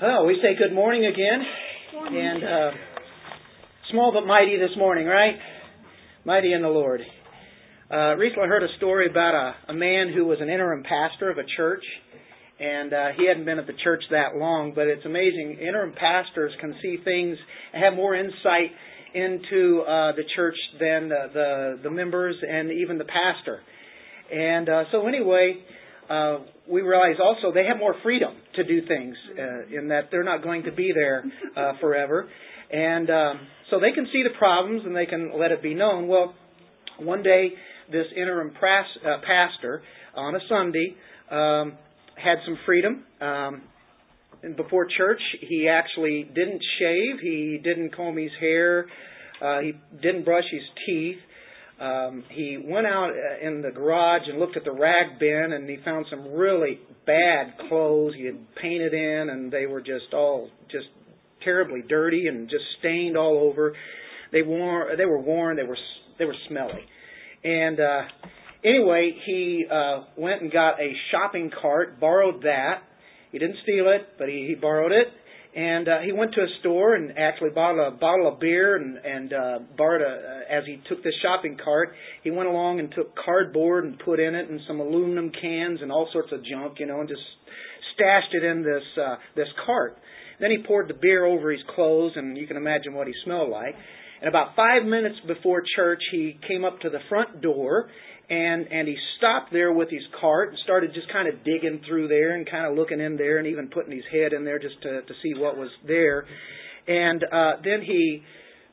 Oh, we say good morning again. Morning. And uh, small but mighty this morning, right? Mighty in the Lord. Uh, recently heard a story about a, a man who was an interim pastor of a church. And uh, he hadn't been at the church that long, but it's amazing. Interim pastors can see things and have more insight into uh, the church than the, the, the members and even the pastor. And uh, so, anyway, uh, we realize also they have more freedom to do things uh, in that they're not going to be there uh, forever. And um, so they can see the problems and they can let it be known. Well, one day, this interim pras- uh, pastor on a Sunday um, had some freedom. Um, and before church, he actually didn't shave, he didn't comb his hair, uh, he didn't brush his teeth. Um, he went out uh, in the garage and looked at the rag bin, and he found some really bad clothes he had painted in, and they were just all just terribly dirty and just stained all over. They wore they were worn, they were they were smelly, and uh, anyway, he uh, went and got a shopping cart, borrowed that. He didn't steal it, but he, he borrowed it, and uh, he went to a store and actually bought a bottle of beer and, and uh, borrowed a, uh, as he took this shopping cart, he went along and took cardboard and put in it and some aluminum cans and all sorts of junk, you know, and just stashed it in this uh, this cart. Then he poured the beer over his clothes, and you can imagine what he smelled like. And about five minutes before church, he came up to the front door and and he stopped there with his cart and started just kind of digging through there and kind of looking in there and even putting his head in there just to to see what was there. And uh then he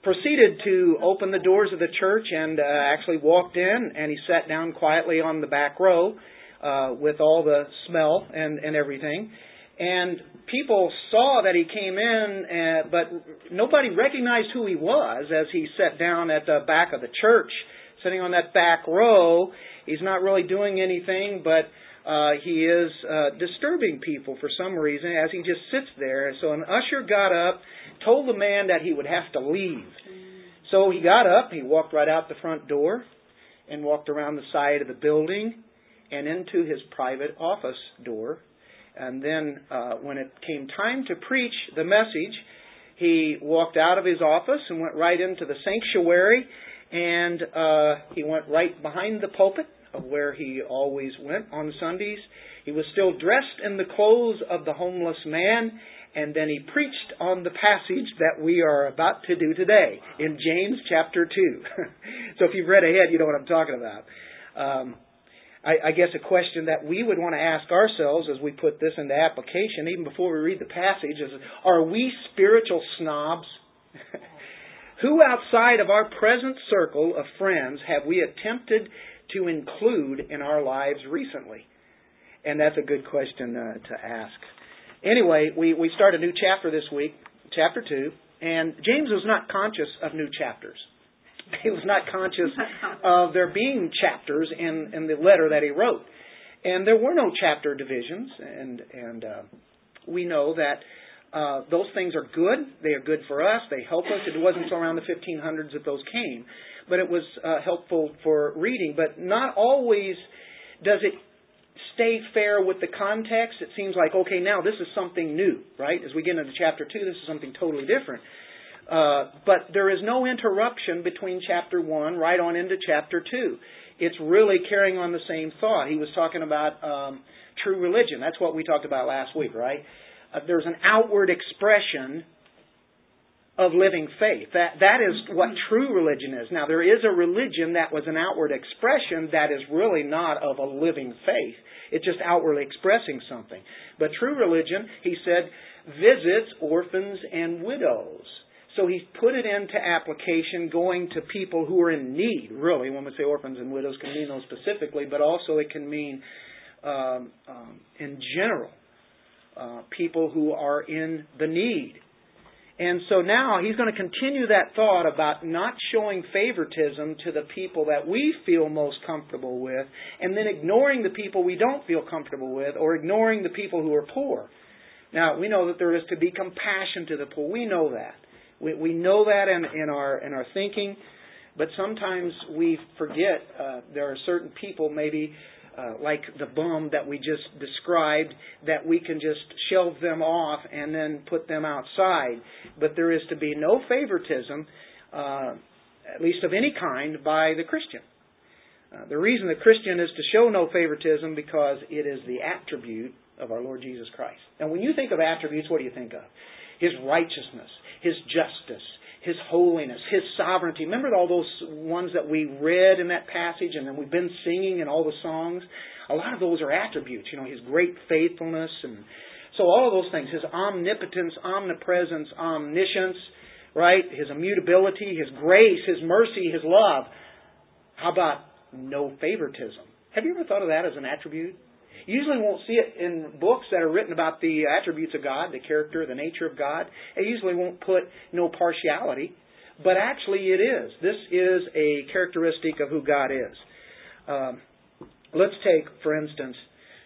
proceeded to open the doors of the church and uh, actually walked in and he sat down quietly on the back row uh with all the smell and and everything. And people saw that he came in uh, but nobody recognized who he was as he sat down at the back of the church sitting on that back row. He's not really doing anything, but uh, he is uh, disturbing people for some reason as he just sits there. So an usher got up, told the man that he would have to leave. So he got up, he walked right out the front door, and walked around the side of the building and into his private office door. And then, uh, when it came time to preach the message, he walked out of his office and went right into the sanctuary and uh, he went right behind the pulpit of where he always went on Sundays. He was still dressed in the clothes of the homeless man, and then he preached on the passage that we are about to do today in James chapter 2. so if you've read ahead, you know what I'm talking about. Um, I, I guess a question that we would want to ask ourselves as we put this into application, even before we read the passage, is Are we spiritual snobs? Who outside of our present circle of friends have we attempted to include in our lives recently? And that's a good question uh, to ask. Anyway, we, we start a new chapter this week, chapter 2, and James was not conscious of new chapters. He was not conscious of there being chapters in, in the letter that he wrote. And there were no chapter divisions, and, and uh, we know that uh, those things are good. They are good for us. They help us. It wasn't until around the 1500s that those came, but it was uh, helpful for reading. But not always does it stay fair with the context. It seems like okay, now this is something new, right? As we get into chapter two, this is something totally different. Uh, but there is no interruption between chapter one right on into chapter two. It's really carrying on the same thought. He was talking about um, true religion. That's what we talked about last week, right? Uh, there's an outward expression of living faith. That that is what true religion is. Now there is a religion that was an outward expression that is really not of a living faith. It's just outwardly expressing something. But true religion, he said, visits orphans and widows. So he put it into application going to people who are in need, really. When we say orphans and widows, can mean those specifically, but also it can mean um, um, in general uh, people who are in the need. And so now he's going to continue that thought about not showing favoritism to the people that we feel most comfortable with, and then ignoring the people we don't feel comfortable with, or ignoring the people who are poor. Now we know that there is to be compassion to the poor. We know that. We, we know that in, in our in our thinking, but sometimes we forget uh, there are certain people maybe uh, like the bum that we just described, that we can just shelve them off and then put them outside. But there is to be no favoritism, uh, at least of any kind, by the Christian. Uh, the reason the Christian is to show no favoritism because it is the attribute of our Lord Jesus Christ. And when you think of attributes, what do you think of? His righteousness, His justice, His holiness, His sovereignty. Remember all those ones that we read in that passage and then we've been singing in all the songs? A lot of those are attributes, you know, His great faithfulness and so all of those things, His omnipotence, omnipresence, omniscience, right? His immutability, His grace, His mercy, His love. How about no favoritism? Have you ever thought of that as an attribute? Usually won't see it in books that are written about the attributes of God, the character, the nature of God. It usually won't put no partiality, but actually it is. This is a characteristic of who God is. Um, let's take, for instance,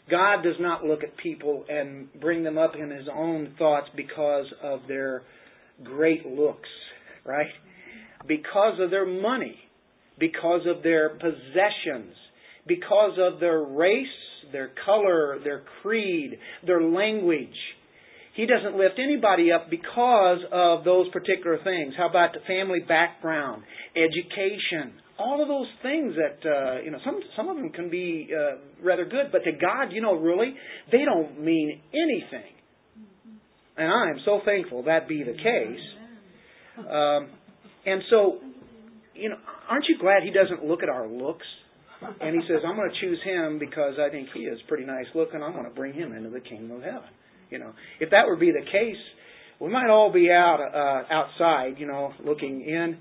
God does not look at people and bring them up in His own thoughts because of their great looks, right? Because of their money, because of their possessions, because of their race their color, their creed, their language. He doesn't lift anybody up because of those particular things. How about the family background, education, all of those things that uh, you know some some of them can be uh, rather good, but to God, you know, really, they don't mean anything. And I am so thankful that be the case. Um, and so, you know, aren't you glad He doesn't look at our looks? And he says, I'm going to choose him because I think he is pretty nice looking. I'm going to bring him into the kingdom of heaven. You know, if that would be the case, we might all be out uh, outside, you know, looking in.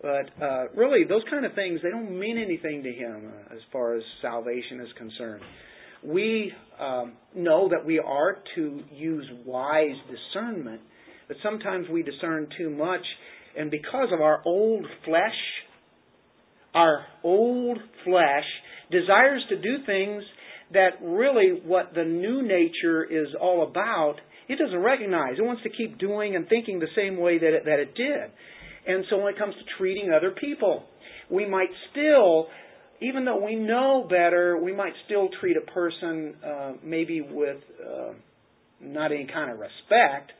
But uh, really, those kind of things they don't mean anything to him uh, as far as salvation is concerned. We um, know that we are to use wise discernment, but sometimes we discern too much, and because of our old flesh our old flesh desires to do things that really what the new nature is all about, it doesn't recognize. It wants to keep doing and thinking the same way that it, that it did. And so when it comes to treating other people, we might still, even though we know better, we might still treat a person uh, maybe with uh, not any kind of respect,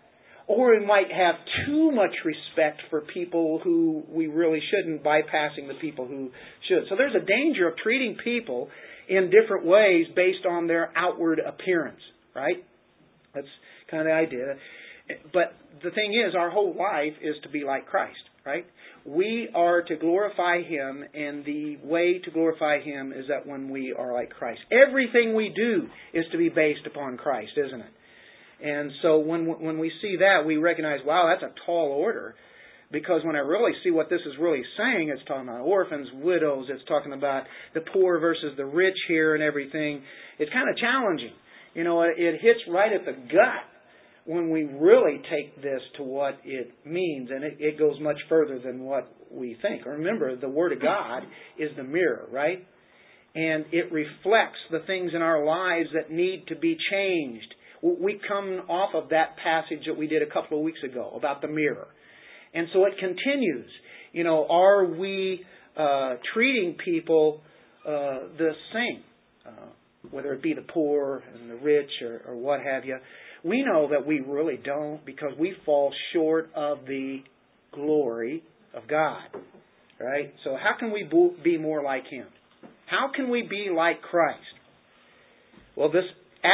or we might have too much respect for people who we really shouldn't, bypassing the people who should. So there's a danger of treating people in different ways based on their outward appearance, right? That's kind of the idea. But the thing is, our whole life is to be like Christ, right? We are to glorify Him, and the way to glorify Him is that when we are like Christ. Everything we do is to be based upon Christ, isn't it? And so when when we see that, we recognize, wow, that's a tall order. Because when I really see what this is really saying, it's talking about orphans, widows, it's talking about the poor versus the rich here and everything. It's kind of challenging. You know, it hits right at the gut when we really take this to what it means, and it, it goes much further than what we think. Remember, the Word of God is the mirror, right? And it reflects the things in our lives that need to be changed we come off of that passage that we did a couple of weeks ago about the mirror. And so it continues. You know, are we uh, treating people uh, the same, uh, whether it be the poor and the rich or, or what have you? We know that we really don't because we fall short of the glory of God. Right? So, how can we be more like Him? How can we be like Christ? Well, this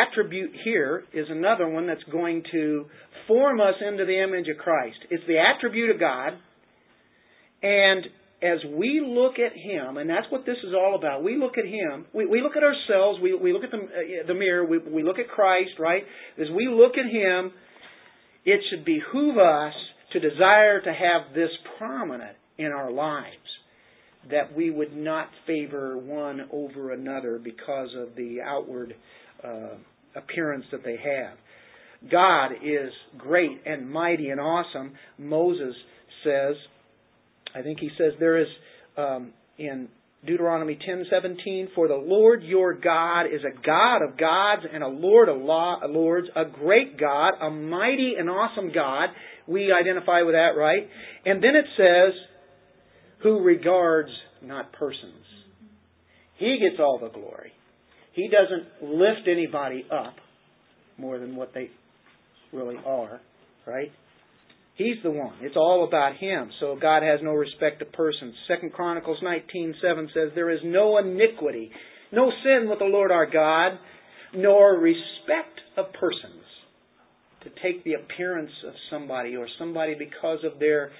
attribute here is another one that's going to form us into the image of Christ. It's the attribute of God. And as we look at Him, and that's what this is all about, we look at Him, we, we look at ourselves, we, we look at the, uh, the mirror, we, we look at Christ, right? As we look at Him, it should behoove us to desire to have this prominent in our lives. That we would not favor one over another because of the outward uh, appearance that they have. God is great and mighty and awesome. Moses says, I think he says there is um, in Deuteronomy 10:17, "For the Lord your God is a God of gods and a Lord of lords, a great God, a mighty and awesome God." We identify with that, right? And then it says, "Who regards not persons." He gets all the glory. He doesn't lift anybody up more than what they really are, right? He's the one. It's all about him. So God has no respect of persons. Second Chronicles 19:7 says there is no iniquity, no sin with the Lord our God, nor respect of persons. To take the appearance of somebody or somebody because of their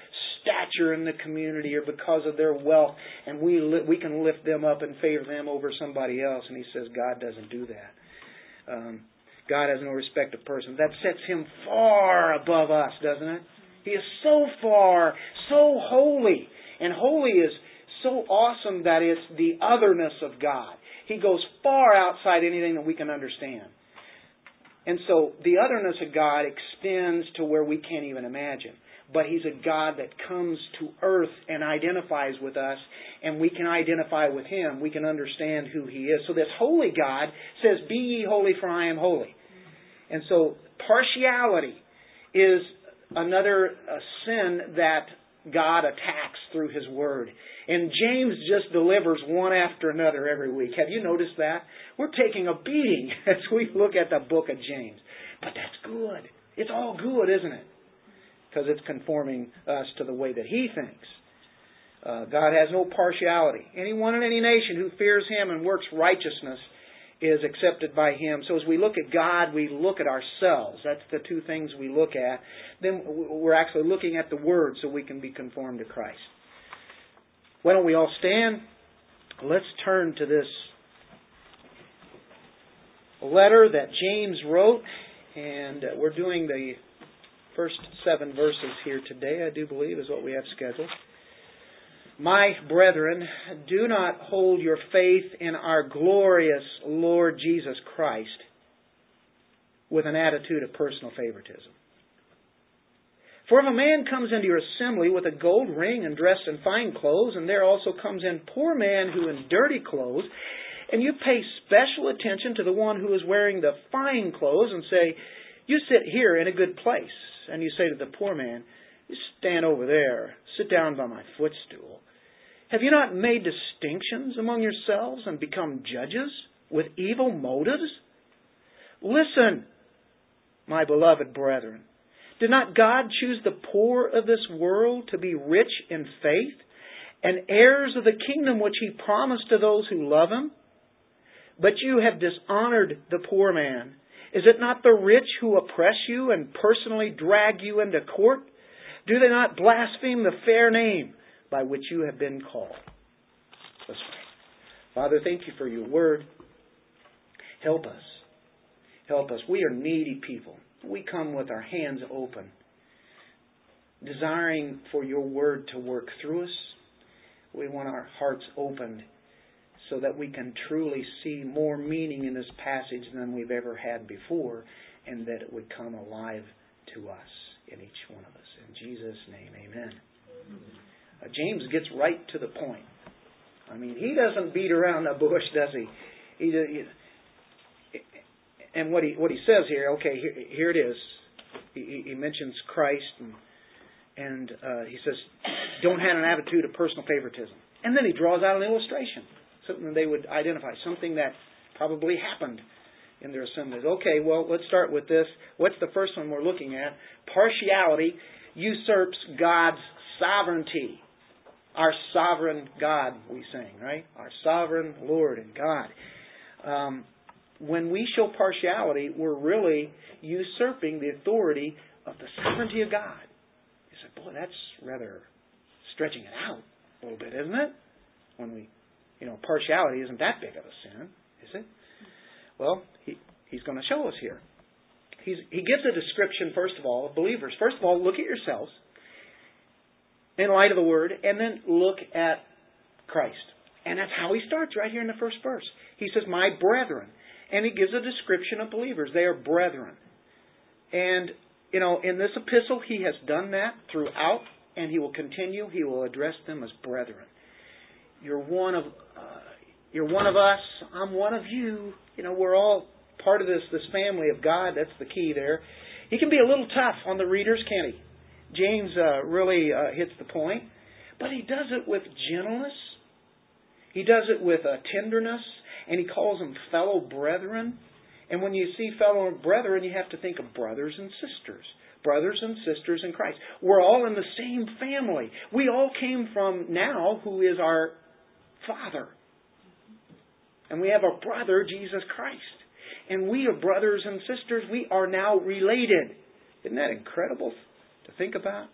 stature in the community or because of their wealth, and we li- we can lift them up and favor them over somebody else. And he says God doesn't do that. Um, God has no respect of persons. That sets him far above us, doesn't it? He is so far, so holy. And holy is so awesome that it's the otherness of God. He goes far outside anything that we can understand. And so the otherness of God extends to where we can't even imagine. But He's a God that comes to earth and identifies with us, and we can identify with Him. We can understand who He is. So this holy God says, Be ye holy, for I am holy. And so partiality is another uh, sin that God attacks through His Word. And James just delivers one after another every week. Have you noticed that? We're taking a beating as we look at the book of James. But that's good. It's all good, isn't it? Because it's conforming us to the way that He thinks. Uh, God has no partiality. Anyone in any nation who fears Him and works righteousness is accepted by Him. So as we look at God, we look at ourselves. That's the two things we look at. Then we're actually looking at the Word so we can be conformed to Christ. Why don't we all stand? Let's turn to this letter that James wrote, and uh, we're doing the first seven verses here today, I do believe, is what we have scheduled. My brethren, do not hold your faith in our glorious Lord Jesus Christ with an attitude of personal favoritism. For if a man comes into your assembly with a gold ring and dressed in fine clothes, and there also comes in poor man who in dirty clothes, and you pay special attention to the one who is wearing the fine clothes and say, You sit here in a good place, and you say to the poor man, stand over there, sit down by my footstool. Have you not made distinctions among yourselves and become judges with evil motives? Listen, my beloved brethren. Did not God choose the poor of this world to be rich in faith and heirs of the kingdom which he promised to those who love him? But you have dishonored the poor man. Is it not the rich who oppress you and personally drag you into court? Do they not blaspheme the fair name by which you have been called? Let's pray. Father, thank you for your word. Help us. Help us. We are needy people. We come with our hands open, desiring for your word to work through us. We want our hearts opened so that we can truly see more meaning in this passage than we've ever had before, and that it would come alive to us in each one of us. In Jesus' name, amen. Uh, James gets right to the point. I mean, he doesn't beat around the bush, does he? He, he and what he what he says here, okay, here, here it is. He, he mentions Christ and and uh, he says, don't have an attitude of personal favoritism. And then he draws out an illustration something they would identify, something that probably happened in their assemblies. Okay, well, let's start with this. What's the first one we're looking at? Partiality usurps God's sovereignty. Our sovereign God, we sing, right? Our sovereign Lord and God. Um, when we show partiality, we're really usurping the authority of the sovereignty of God. You say, boy, that's rather stretching it out a little bit, isn't it? When we you know, partiality isn't that big of a sin, is it? Well, he, he's going to show us here. He's, he gives a description, first of all, of believers. First of all, look at yourselves in light of the Word, and then look at Christ. And that's how he starts right here in the first verse. He says, My brethren. And he gives a description of believers. They are brethren. And, you know, in this epistle, he has done that throughout, and he will continue. He will address them as brethren. You're one of uh, you're one of us. I'm one of you. You know, we're all part of this this family of God. That's the key there. He can be a little tough on the readers, can he? James uh, really uh, hits the point, but he does it with gentleness. He does it with uh, tenderness, and he calls them fellow brethren. And when you see fellow brethren, you have to think of brothers and sisters. Brothers and sisters in Christ. We're all in the same family. We all came from now who is our Father. And we have a brother, Jesus Christ. And we are brothers and sisters. We are now related. Isn't that incredible to think about?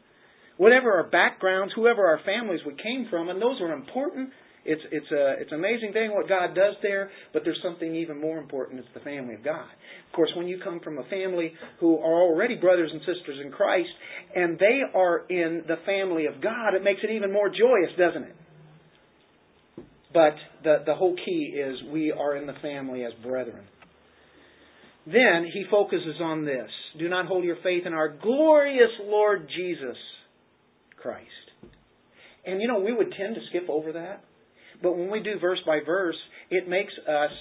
Whatever our backgrounds, whoever our families we came from, and those are important it's it's a it's an amazing thing what God does there, but there's something even more important. It's the family of God. Of course, when you come from a family who are already brothers and sisters in Christ, and they are in the family of God, it makes it even more joyous, doesn't it? But the the whole key is we are in the family as brethren. Then he focuses on this: Do not hold your faith in our glorious Lord Jesus Christ. And you know, we would tend to skip over that. But when we do verse by verse, it makes us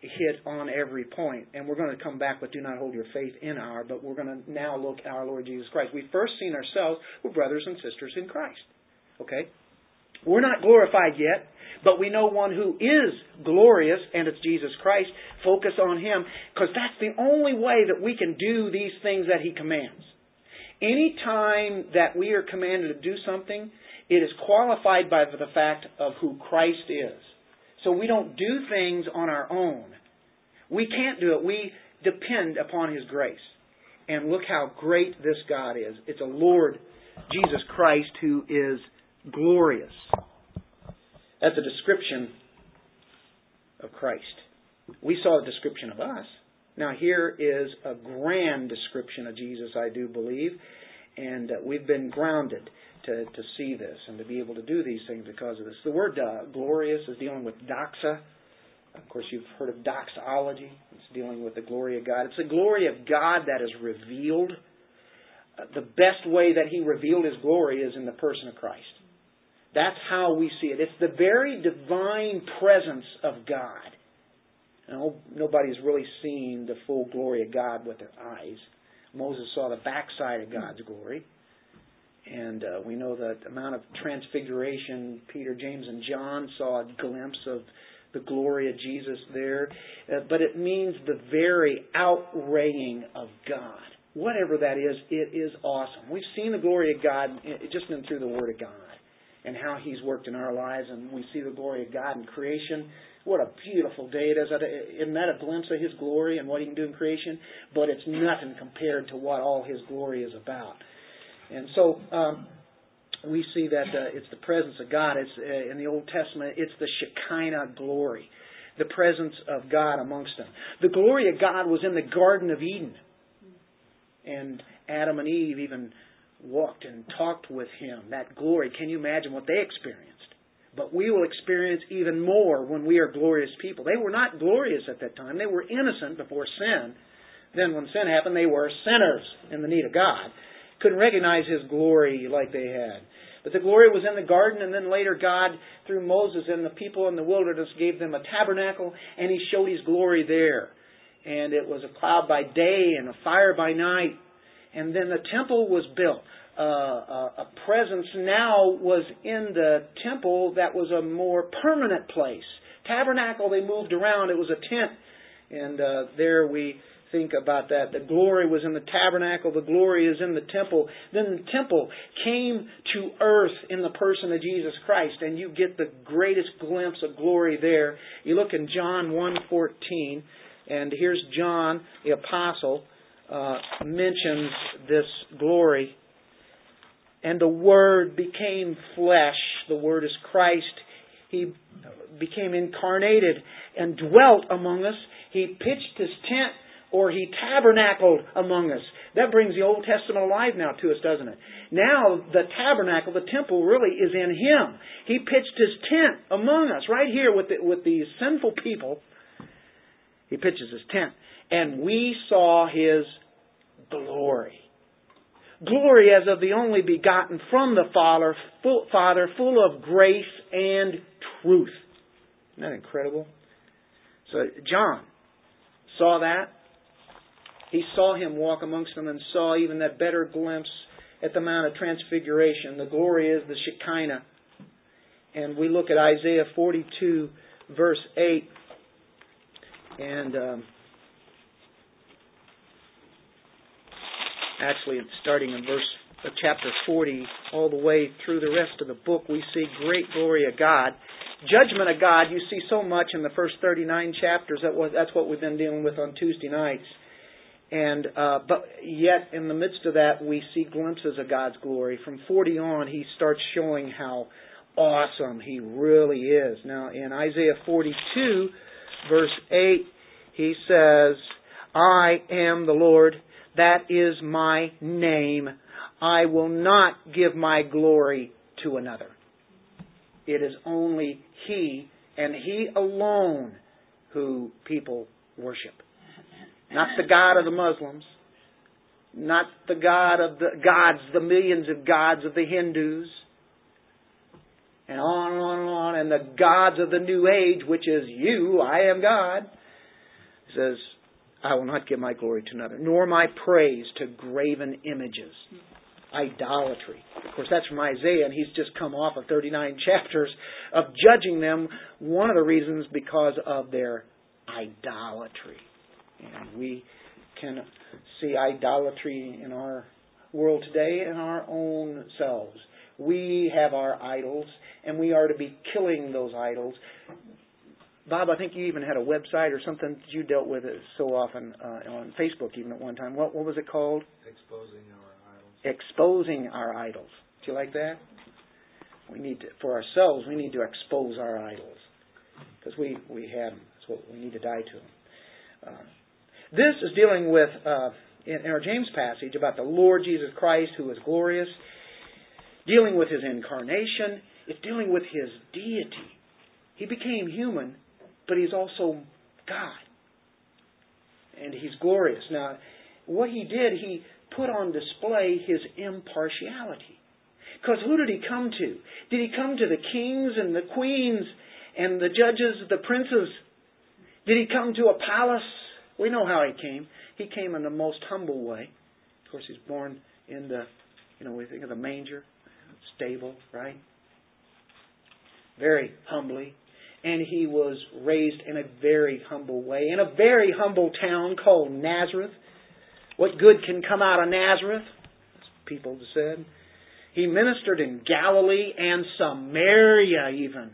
hit on every point. And we're going to come back with do not hold your faith in our, but we're going to now look at our Lord Jesus Christ. We've first seen ourselves, we're brothers and sisters in Christ. Okay? We're not glorified yet, but we know one who is glorious, and it's Jesus Christ. Focus on Him, because that's the only way that we can do these things that He commands. Any time that we are commanded to do something, it is qualified by the fact of who Christ is. So we don't do things on our own. We can't do it. We depend upon His grace. And look how great this God is. It's a Lord Jesus Christ who is glorious. That's a description of Christ. We saw a description of us. Now, here is a grand description of Jesus, I do believe. And uh, we've been grounded to, to see this and to be able to do these things because of this. The word uh, glorious is dealing with doxa. Of course, you've heard of doxology. It's dealing with the glory of God. It's the glory of God that is revealed. Uh, the best way that He revealed His glory is in the person of Christ. That's how we see it. It's the very divine presence of God. Now, nobody's really seen the full glory of God with their eyes. Moses saw the backside of God's glory. And uh, we know the Mount of Transfiguration. Peter, James, and John saw a glimpse of the glory of Jesus there. Uh, but it means the very outraying of God. Whatever that is, it is awesome. We've seen the glory of God just been through the Word of God and how He's worked in our lives, and we see the glory of God in creation. What a beautiful day it is. Isn't that a glimpse of His glory and what He can do in creation? But it's nothing compared to what all His glory is about. And so um, we see that uh, it's the presence of God. It's uh, in the Old Testament. It's the Shekinah glory, the presence of God amongst them. The glory of God was in the Garden of Eden, and Adam and Eve even walked and talked with Him. That glory. Can you imagine what they experienced? But we will experience even more when we are glorious people. They were not glorious at that time. They were innocent before sin. Then, when sin happened, they were sinners in the need of God couldn't recognize his glory like they had. But the glory was in the garden, and then later God, through Moses and the people in the wilderness, gave them a tabernacle, and he showed his glory there. And it was a cloud by day and a fire by night. And then the temple was built. Uh, a, a presence now was in the temple that was a more permanent place. Tabernacle, they moved around. It was a tent. And uh, there we think about that. The glory was in the tabernacle, the glory is in the temple. Then the temple came to earth in the person of Jesus Christ, and you get the greatest glimpse of glory there. You look in John 1:14, and here's John the apostle uh, mentions this glory. And the Word became flesh. The Word is Christ. He became incarnated and dwelt among us. He pitched his tent or he tabernacled among us. That brings the Old Testament alive now to us, doesn't it? Now the tabernacle, the temple, really is in him. He pitched his tent among us, right here with the, with these sinful people. He pitches his tent, and we saw his glory. Glory as of the only begotten from the Father, full, Father, full of grace and truth. Isn't that incredible? So John saw that he saw him walk amongst them and saw even that better glimpse at the Mount of Transfiguration. The glory is the Shekinah. And we look at Isaiah 42, verse 8. And um, actually, starting in verse of chapter 40 all the way through the rest of the book, we see great glory of God. Judgment of God, you see so much in the first 39 chapters. That was, that's what we've been dealing with on Tuesday nights. And uh, but yet, in the midst of that, we see glimpses of God's glory. From 40 on, He starts showing how awesome He really is. Now, in Isaiah 42, verse 8, He says, "I am the Lord; that is my name. I will not give my glory to another. It is only He and He alone who people worship. Not the God of the Muslims, not the God of the gods, the millions of gods of the Hindus, and on and on and on, and the gods of the New Age, which is you, I am God. says, I will not give my glory to another, nor my praise to graven images idolatry. Of course, that's from Isaiah, and he's just come off of 39 chapters of judging them. One of the reasons because of their idolatry. And we can see idolatry in our world today in our own selves. We have our idols, and we are to be killing those idols. Bob, I think you even had a website or something that you dealt with it so often uh, on Facebook, even at one time. What, what was it called? Exposing our idols. exposing our idols. Do you like that? We need to, for ourselves, we need to expose our idols because we we have them. That's what we need to die to them. Uh, this is dealing with uh, in, in our James passage about the Lord Jesus Christ, who is glorious, dealing with his incarnation. It's dealing with his deity. He became human, but he's also God, and he's glorious. Now, what he did, he put on display his impartiality. Because who did he come to? Did he come to the kings and the queens and the judges, the princes? Did he come to a palace? We know how he came. He came in the most humble way. Of course, he's born in the, you know, we think of the manger, stable, right? Very humbly. And he was raised in a very humble way, in a very humble town called Nazareth. What good can come out of Nazareth? As people said. He ministered in Galilee and Samaria, even.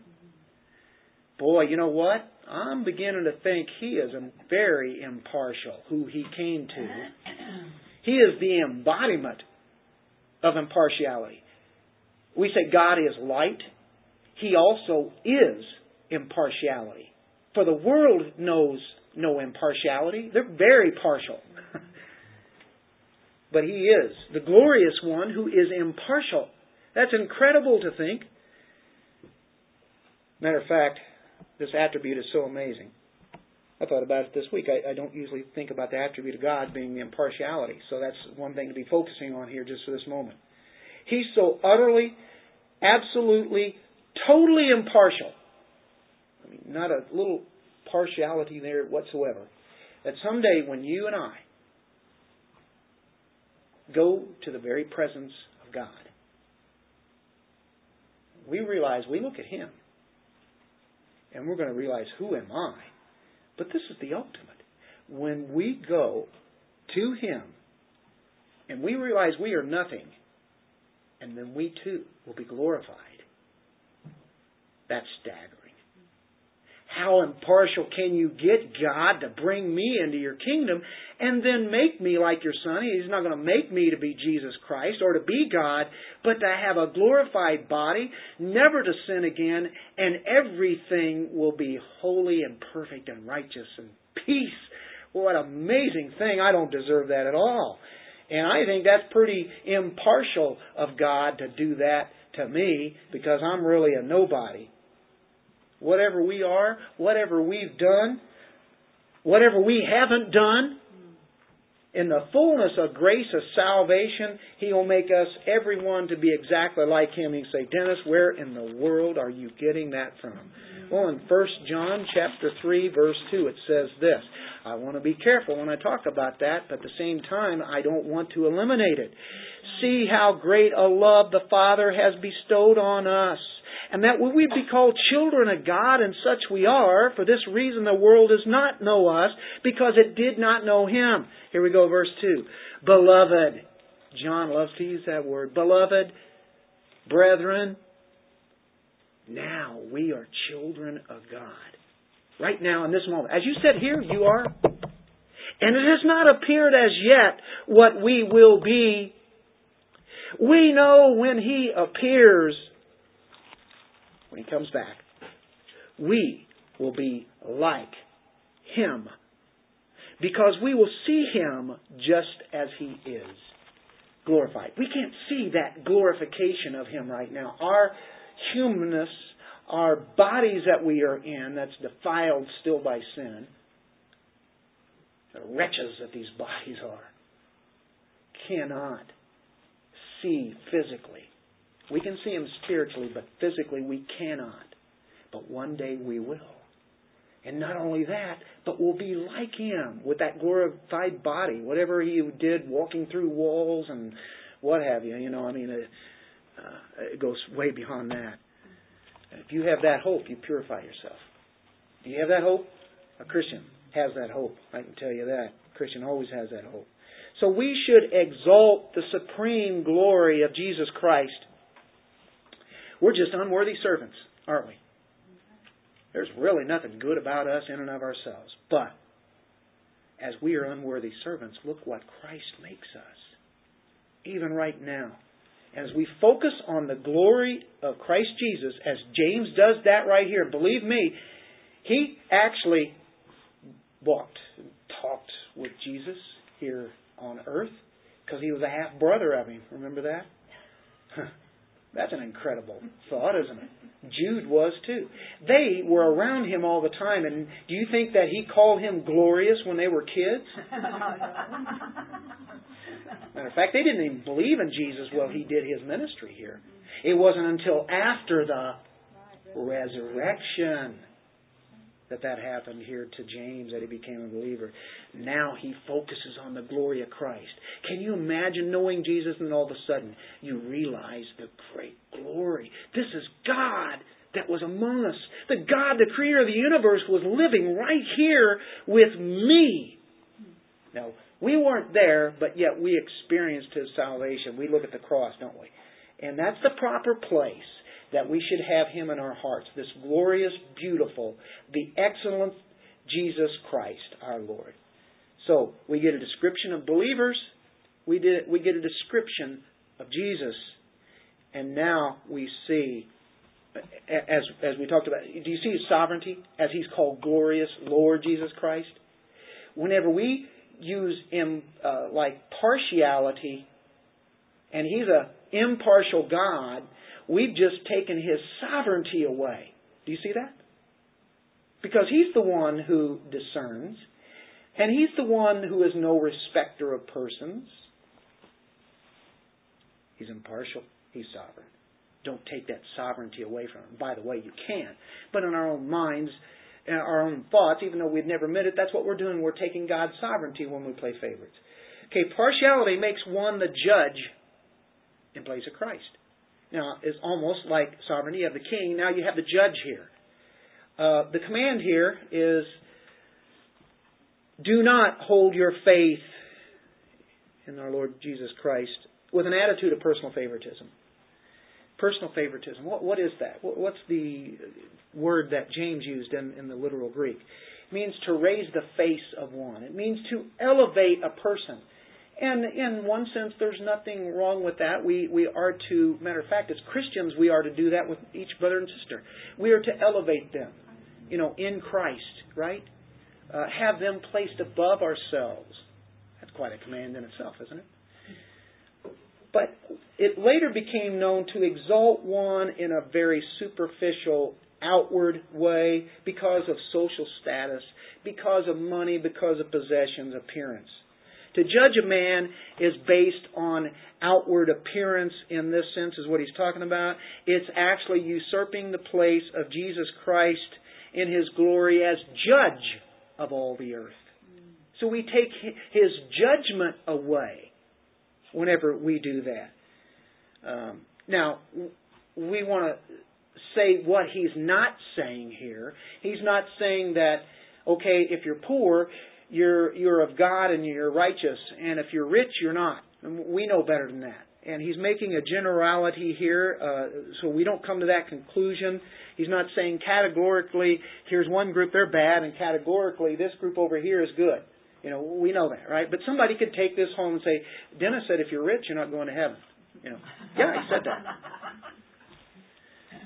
Boy, you know what? I'm beginning to think he is very impartial, who he came to. He is the embodiment of impartiality. We say God is light. He also is impartiality. For the world knows no impartiality. They're very partial but He is the glorious one who is impartial. That's incredible to think. Matter of fact, this attribute is so amazing. I thought about it this week. I, I, don't usually think about the attribute of God being the impartiality, so that's one thing to be focusing on here just for this moment. He's so utterly, absolutely, totally impartial. Not a little partiality there whatsoever. That someday when you and I go to the very presence of God. We realize, we look at Him, and we're going to realize, who am I? But this is the ultimate. When we go to Him, and we realize we are nothing, and then we too will be glorified, that's staggering. How impartial can you get God to bring me into your kingdom and then make me like your son? He's not going to make me to be Jesus Christ or to be God, but to have a glorified body, never to sin again, and everything will be holy and perfect and righteous and peace. What amazing thing. I don't deserve that at all. And I think that's pretty impartial of God to do that to me because I'm really a nobody whatever we are, whatever we've done, whatever we haven't done, in the fullness of grace of salvation, He will make us, everyone, to be exactly like Him. He say, Dennis, where in the world are you getting that from? Well, in 1 John chapter 3, verse 2, it says this. I want to be careful when I talk about that, but at the same time, I don't want to eliminate it. See how great a love the Father has bestowed on us and that we be called children of God, and such we are. For this reason the world does not know us, because it did not know Him. Here we go, verse 2. Beloved, John loves to use that word. Beloved, brethren, now we are children of God. Right now, in this moment. As you said here, you are. And it has not appeared as yet what we will be. We know when He appears, when He comes back, we will be like Him. Because we will see Him just as He is glorified. We can't see that glorification of Him right now. Our humanness, our bodies that we are in, that's defiled still by sin, the wretches that these bodies are, cannot see physically. We can see Him spiritually, but physically we cannot. But one day we will. And not only that, but we'll be like Him with that glorified body, whatever He did walking through walls and what have you. You know, I mean, it, uh, it goes way beyond that. If you have that hope, you purify yourself. Do you have that hope? A Christian has that hope. I can tell you that. A Christian always has that hope. So we should exalt the supreme glory of Jesus Christ. We're just unworthy servants, aren't we? There's really nothing good about us in and of ourselves. But as we are unworthy servants, look what Christ makes us. Even right now. As we focus on the glory of Christ Jesus, as James does that right here, believe me, he actually walked and talked with Jesus here on earth because he was a half brother of him. Remember that? That's an incredible thought, isn't it? Jude was too. They were around him all the time, and do you think that he called him glorious when they were kids? Matter of fact, they didn't even believe in Jesus while he did his ministry here. It wasn't until after the resurrection that that happened here to James that he became a believer. Now he focuses on the glory of Christ. Can you imagine knowing Jesus and all of a sudden you realize the great glory? This is God that was among us. The God, the creator of the universe, was living right here with me. Now, we weren't there, but yet we experienced his salvation. We look at the cross, don't we? And that's the proper place that we should have him in our hearts. This glorious, beautiful, the excellent Jesus Christ, our Lord. So we get a description of believers, we, did, we get a description of Jesus, and now we see, as, as we talked about, do you see his sovereignty as he's called glorious Lord Jesus Christ? Whenever we use him uh, like partiality, and he's a impartial God, we've just taken his sovereignty away. Do you see that? Because he's the one who discerns, and he's the one who is no respecter of persons. He's impartial, he's sovereign. Don't take that sovereignty away from him. By the way, you can. But in our own minds, our own thoughts, even though we've never admitted, that's what we're doing. We're taking God's sovereignty when we play favorites. Okay, partiality makes one the judge in place of Christ. Now, it's almost like sovereignty. of the king, now you have the judge here. Uh, the command here is do not hold your faith in our Lord Jesus Christ with an attitude of personal favoritism. Personal favoritism. What, what is that? What's the word that James used in, in the literal Greek? It means to raise the face of one. It means to elevate a person. And in one sense, there's nothing wrong with that. We, we are to, matter of fact, as Christians, we are to do that with each brother and sister. We are to elevate them, you know, in Christ, right? Uh, have them placed above ourselves. That's quite a command in itself, isn't it? But it later became known to exalt one in a very superficial, outward way because of social status, because of money, because of possessions, appearance. To judge a man is based on outward appearance in this sense, is what he's talking about. It's actually usurping the place of Jesus Christ in his glory as judge of all the earth. So we take his judgment away whenever we do that. Um, now, we want to say what he's not saying here. He's not saying that, okay, if you're poor, you're, you're of God and you're righteous, and if you're rich, you're not. We know better than that. And he's making a generality here, uh, so we don't come to that conclusion. He's not saying categorically, here's one group, they're bad, and categorically, this group over here is good. You know, we know that, right? But somebody could take this home and say, Dennis said if you're rich, you're not going to heaven. You know, yeah, he said that.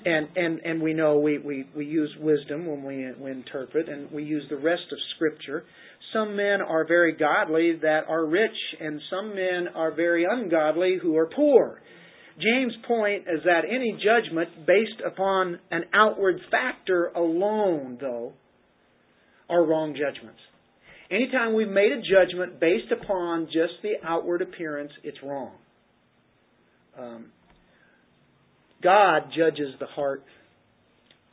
And and and we know we we we use wisdom when we we interpret, and we use the rest of Scripture. Some men are very godly that are rich, and some men are very ungodly who are poor. James' point is that any judgment based upon an outward factor alone, though, are wrong judgments. Anytime we've made a judgment based upon just the outward appearance, it's wrong. Um, God judges the heart.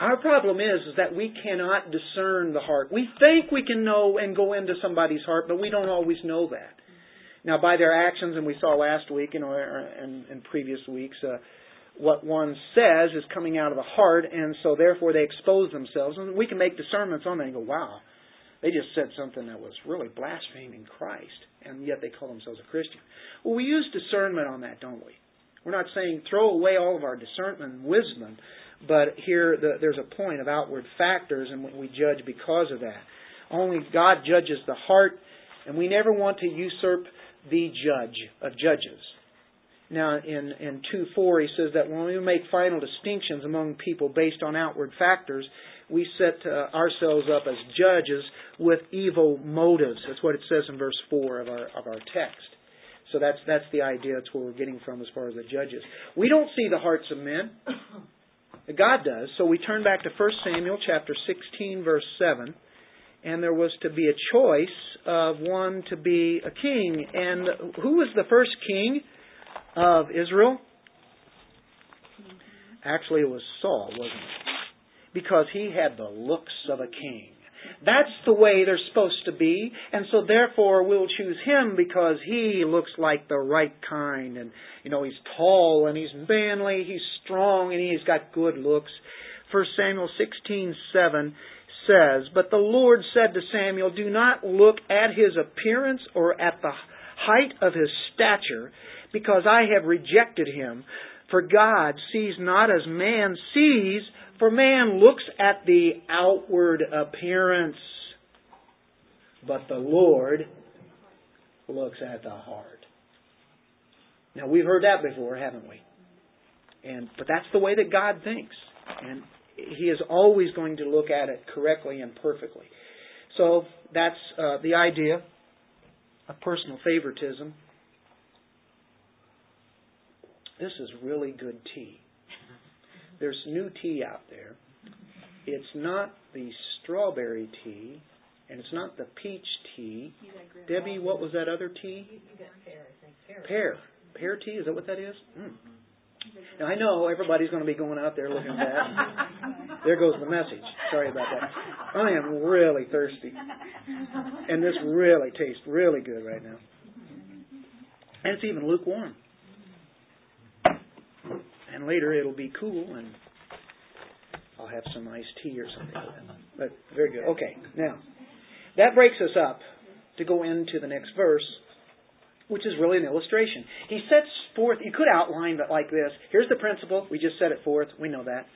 Our problem is, is that we cannot discern the heart. We think we can know and go into somebody's heart, but we don't always know that. Now, by their actions, and we saw last week, and, and previous weeks, uh, what one says is coming out of the heart, and so therefore they expose themselves, and we can make discernments on that and go, wow, they just said something that was really blaspheming Christ, and yet they call themselves a Christian. Well, we use discernment on that, don't we? We're not saying throw away all of our discernment and wisdom, but here the, there's a point of outward factors, and what we judge because of that. Only God judges the heart, and we never want to usurp the judge of judges. Now, in, in 2 4, he says that when we make final distinctions among people based on outward factors, we set uh, ourselves up as judges with evil motives. That's what it says in verse 4 of our, of our text. So that's, that's the idea. That's where we're getting from as far as the judges. We don't see the hearts of men. God does. So we turn back to 1 Samuel chapter 16, verse 7 and there was to be a choice of one to be a king. And who was the first king of Israel? Actually, it was Saul, wasn't it? Because he had the looks of a king. That's the way they're supposed to be, and so therefore we'll choose him because he looks like the right kind, and you know he's tall and he's manly, he's strong, and he's got good looks. First Samuel sixteen seven says, But the Lord said to Samuel, Do not look at his appearance or at the height of his stature, because I have rejected him. For God sees not as man sees, for man looks at the outward appearance, but the Lord looks at the heart. Now we've heard that before, haven't we? And but that's the way that God thinks. And he is always going to look at it correctly and perfectly. So that's uh, the idea of personal favoritism. This is really good tea. There's new tea out there. It's not the strawberry tea, and it's not the peach tea. Debbie, what was that other tea? Pear. Pear tea, is that what that is? Mm. Now I know everybody's going to be going out there looking at that. there goes the message. Sorry about that. I am really thirsty, and this really tastes really good right now. And it's even lukewarm. And later it'll be cool, and I'll have some iced tea or something. But very good. Okay, now that breaks us up to go into the next verse which is really an illustration. He sets forth, you could outline it like this. Here's the principle. We just set it forth. We know that.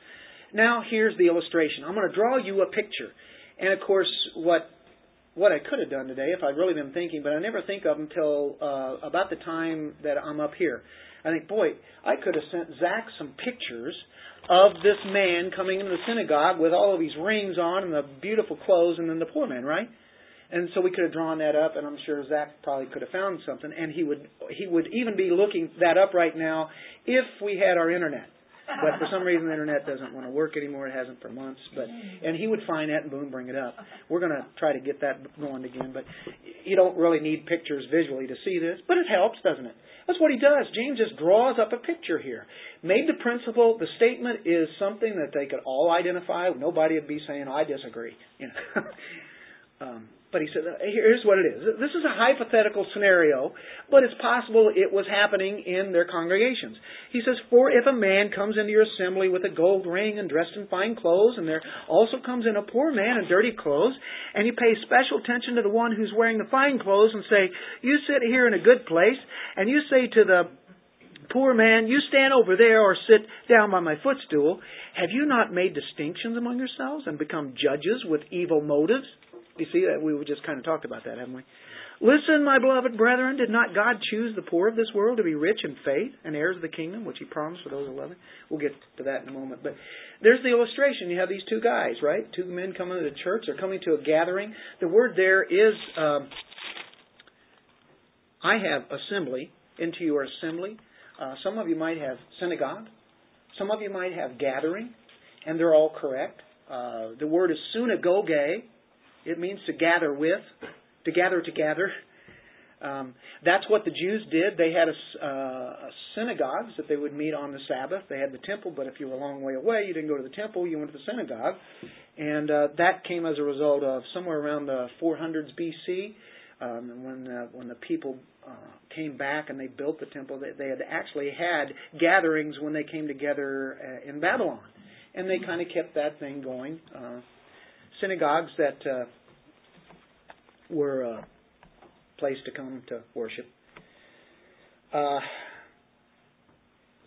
Now here's the illustration. I'm going to draw you a picture. And of course, what what I could have done today if I'd really been thinking, but I never think of until uh, about the time that I'm up here. I think, boy, I could have sent Zach some pictures of this man coming into the synagogue with all of these rings on and the beautiful clothes, and then the poor man, right? And so we could have drawn that up, and I'm sure Zach probably could have found something, and he would he would even be looking that up right now if we had our internet. But for some reason, the internet doesn't want to work anymore. It hasn't for months. But and he would find that and boom, bring it up. We're going to try to get that going again. But you don't really need pictures visually to see this, but it helps, doesn't it? That's what he does. James just draws up a picture here. Made the principle, the statement is something that they could all identify. Nobody would be saying, "I disagree." You know. um, But he said, here's what it is. This is a hypothetical scenario, but it's possible it was happening in their congregations. He says, For if a man comes into your assembly with a gold ring and dressed in fine clothes, and there also comes in a poor man in dirty clothes, and you pay special attention to the one who's wearing the fine clothes and say, You sit here in a good place, and you say to the poor man, You stand over there or sit down by my footstool, have you not made distinctions among yourselves and become judges with evil motives? You see that we just kind of talked about that, haven't we? Listen, my beloved brethren, did not God choose the poor of this world to be rich in faith and heirs of the kingdom, which He promised for those who love Him? We'll get to that in a moment. But there's the illustration. You have these two guys, right? Two men coming to the church. They're coming to a gathering. The word there is, um, I have assembly, into your assembly. Uh, some of you might have synagogue. Some of you might have gathering, and they're all correct. Uh, the word is sunagoge, it means to gather with, to gather together. Um, that's what the Jews did. They had a, uh, synagogues that they would meet on the Sabbath. They had the temple, but if you were a long way away, you didn't go to the temple. You went to the synagogue, and uh, that came as a result of somewhere around the 400s BC, um, when uh, when the people uh, came back and they built the temple. They, they had actually had gatherings when they came together uh, in Babylon, and they kind of kept that thing going. Uh, synagogues that uh, were a place to come to worship. Uh,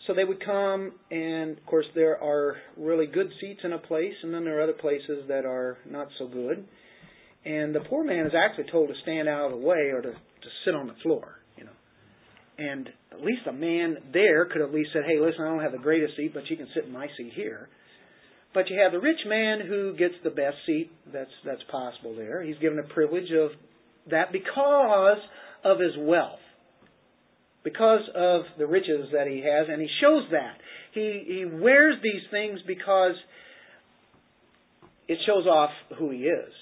so they would come, and of course, there are really good seats in a place, and then there are other places that are not so good. And the poor man is actually told to stand out of the way or to, to sit on the floor, you know. And at least a man there could at least said, "Hey, listen, I don't have the greatest seat, but you can sit in my seat here." But you have the rich man who gets the best seat that's that's possible there. He's given the privilege of that because of his wealth. Because of the riches that he has, and he shows that. He he wears these things because it shows off who he is.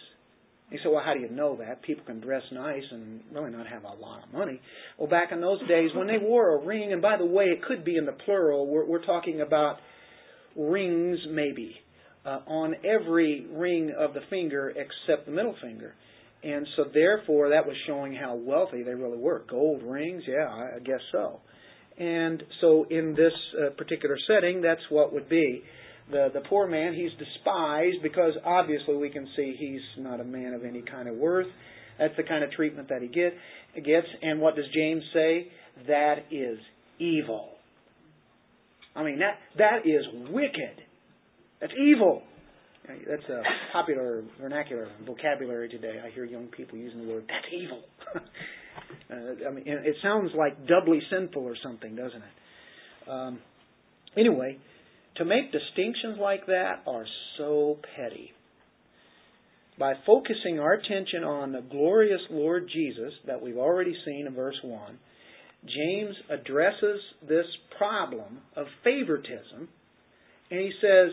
He say, well, how do you know that? People can dress nice and really not have a lot of money. Well, back in those days, when they wore a ring, and by the way, it could be in the plural, we're, we're talking about rings, maybe uh, on every ring of the finger except the middle finger. And so, therefore, that was showing how wealthy they really were. Gold rings, yeah, I guess so. And so, in this uh, particular setting, that's what would be. The, the poor man, he's despised because obviously we can see he's not a man of any kind of worth. That's the kind of treatment that he get, gets. And what does James say? That is evil. I mean, that, that is wicked. That's evil. That's a popular vernacular vocabulary today. I hear young people using the word, that's evil. uh, I mean, it sounds like doubly sinful or something, doesn't it? Um, anyway, to make distinctions like that are so petty. By focusing our attention on the glorious Lord Jesus that we've already seen in verse 1, James addresses this problem of favoritism, and he says,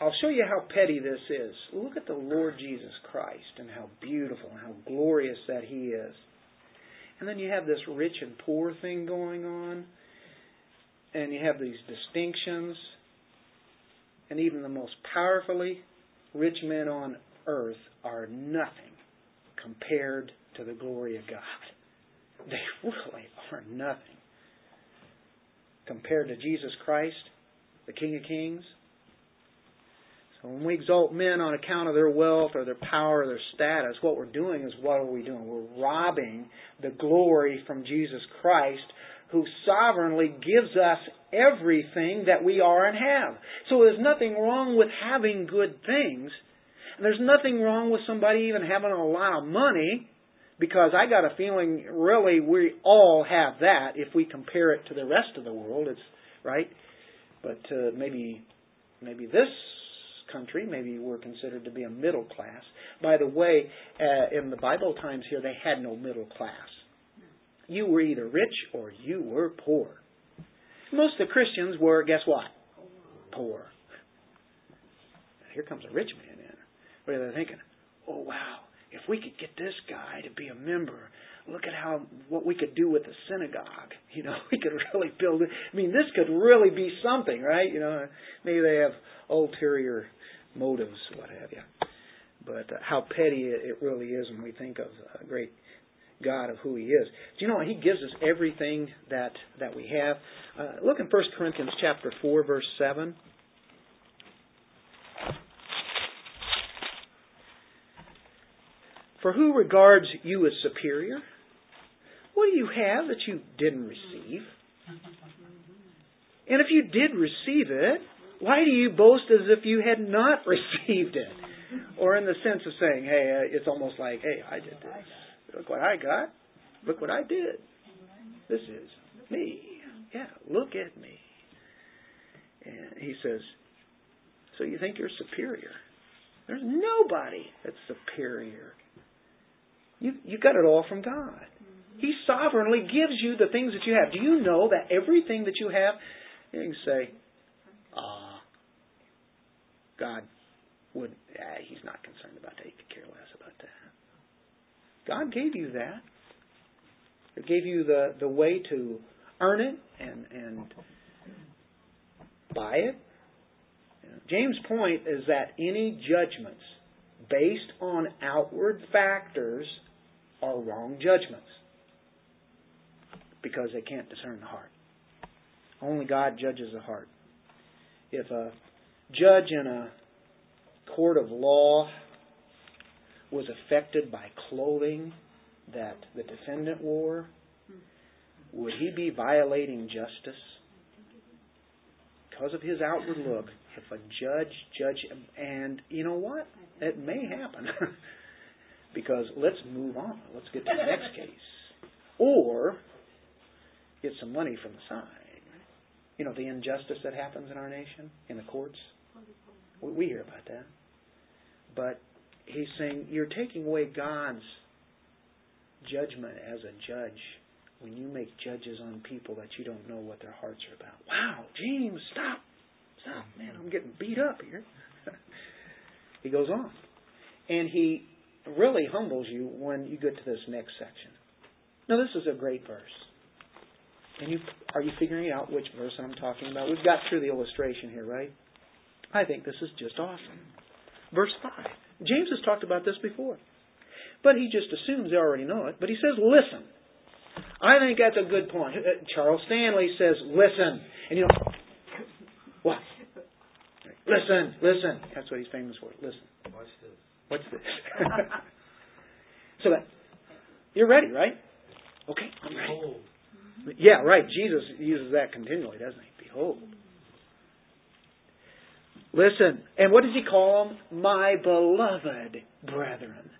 I'll show you how petty this is. Look at the Lord Jesus Christ and how beautiful and how glorious that He is. And then you have this rich and poor thing going on, and you have these distinctions, and even the most powerfully rich men on earth are nothing compared to the glory of God. They really are nothing compared to Jesus Christ, the King of Kings, so when we exalt men on account of their wealth or their power or their status, what we're doing is what are we doing? We're robbing the glory from Jesus Christ who sovereignly gives us everything that we are and have. So there's nothing wrong with having good things. And there's nothing wrong with somebody even having a lot of money because I got a feeling really we all have that if we compare it to the rest of the world. It's right, but uh, maybe maybe this country. Maybe we're considered to be a middle class. By the way, uh, in the Bible times here, they had no middle class. You were either rich or you were poor. Most of the Christians were, guess what? Poor. Here comes a rich man in. What are they thinking? Oh, wow. If we could get this guy to be a member, look at how what we could do with the synagogue. You know, we could really build it. I mean, this could really be something, right? You know, maybe they have ulterior motives, what have you. but uh, how petty it really is when we think of a great God of who He is. Do you know He gives us everything that that we have? Uh, look in 1 Corinthians chapter four, verse seven. For who regards you as superior? What do you have that you didn't receive? And if you did receive it, why do you boast as if you had not received it? Or in the sense of saying, hey, uh, it's almost like, hey, I did this. Look what I got. Look what I did. This is me. Yeah, look at me. And he says, so you think you're superior? There's nobody that's superior. You you got it all from God. He sovereignly gives you the things that you have. Do you know that everything that you have, you can say, ah, God would, ah, He's not concerned about that. He could care less about that. God gave you that. It gave you the, the way to earn it and, and buy it. James' point is that any judgments based on outward factors are wrong judgments because they can't discern the heart. Only God judges the heart. If a judge in a court of law was affected by clothing that the defendant wore, would he be violating justice? Because of his outward look, if a judge judge and you know what? It may happen. because let's move on. Let's get to the next case. Or get some money from the side. You know, the injustice that happens in our nation, in the courts. We hear about that. But he's saying you're taking away God's judgment as a judge when you make judges on people that you don't know what their hearts are about. Wow, James, stop. Stop, man, I'm getting beat up here. he goes on. And he really humbles you when you get to this next section. Now, this is a great verse. And you are you figuring out which verse I'm talking about? We've got through the illustration here, right? I think this is just awesome. Verse 5. James has talked about this before. But he just assumes they already know it. But he says, listen. I think that's a good point. Uh, Charles Stanley says, listen. And you know, what? Listen, listen. That's what he's famous for. Listen. Watch this. What's this? so that you're ready, right? Okay, I'm ready. Behold. Yeah, right. Jesus uses that continually, doesn't he? Behold. Listen, and what does he call them? My beloved brethren.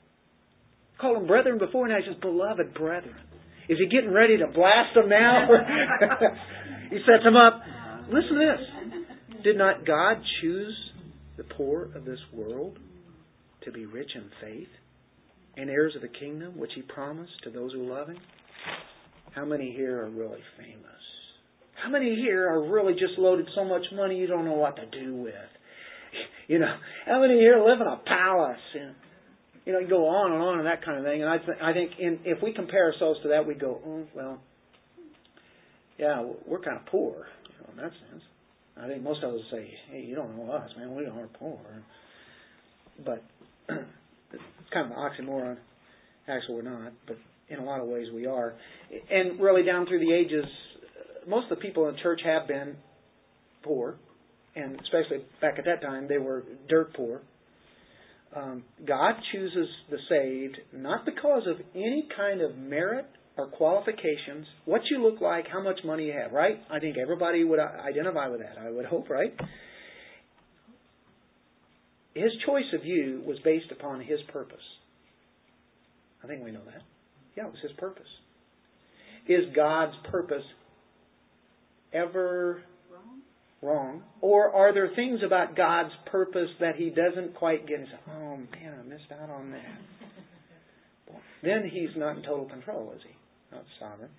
Call them brethren before, now he says beloved brethren. Is he getting ready to blast them now? he sets them up. Listen to this. Did not God choose the poor of this world to be rich in faith and heirs of the kingdom which he promised to those who love him? How many here are really famous? How many here are really just loaded so much money you don't know what to do with? You know, how many here live in a palace? And, you know, you go on and on and that kind of thing. And I, th- I think in, if we compare ourselves to that, we go, oh, well, yeah, we're kind of poor, you know, in that sense. I think most of us say, hey, you don't know us, man. We aren't poor. But it's kind of an oxymoron. Actually, we're not, but in a lot of ways we are. And really, down through the ages, most of the people in the church have been poor, and especially back at that time, they were dirt poor. Um, God chooses the saved not because of any kind of merit or qualifications, what you look like, how much money you have, right? I think everybody would identify with that, I would hope, right? His choice of you was based upon His purpose. I think we know that. Yeah, it was His purpose. Is God's purpose ever Wrong? Or are there things about God's purpose that He doesn't quite get and oh man, I missed out on that? Well, then He's not in total control, is He? Not sovereign.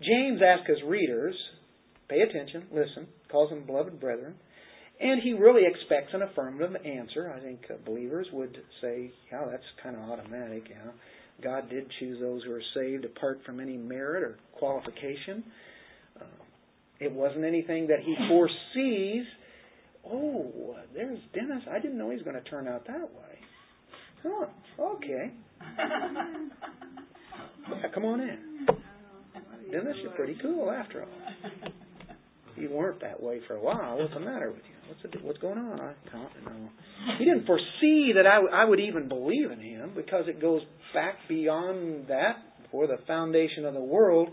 James asks his readers, pay attention, listen, calls them beloved brethren, and he really expects an affirmative answer. I think uh, believers would say, yeah, that's kind of automatic. Yeah. God did choose those who are saved apart from any merit or qualification. It wasn't anything that he foresees. Oh, there's Dennis. I didn't know he was going to turn out that way. Huh, okay. Yeah, come on in. Dennis, you're pretty cool after all. You weren't that way for a while. What's the matter with you? What's the, what's going on? I don't know. He didn't foresee that I, I would even believe in him because it goes back beyond that, before the foundation of the world.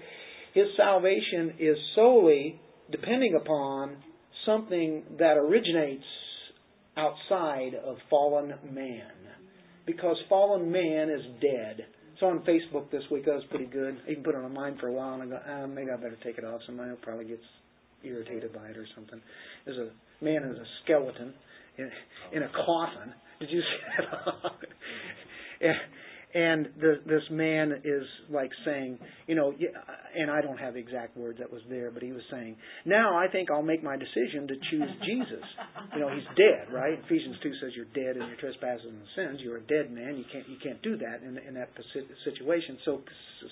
His salvation is solely depending upon something that originates outside of fallen man. Because fallen man is dead. So on Facebook this week. That was pretty good. I even put it on mine for a while, and I go, ah, maybe I better take it off. Somebody probably get irritated by it or something. There's a man is a skeleton in, in a coffin. Did you see that? And the, this man is like saying, you know, and I don't have the exact words that was there, but he was saying, now I think I'll make my decision to choose Jesus. You know, he's dead, right? Ephesians two says you're dead in your trespasses and sins. You're a dead man. You can't you can't do that in, in that situation. So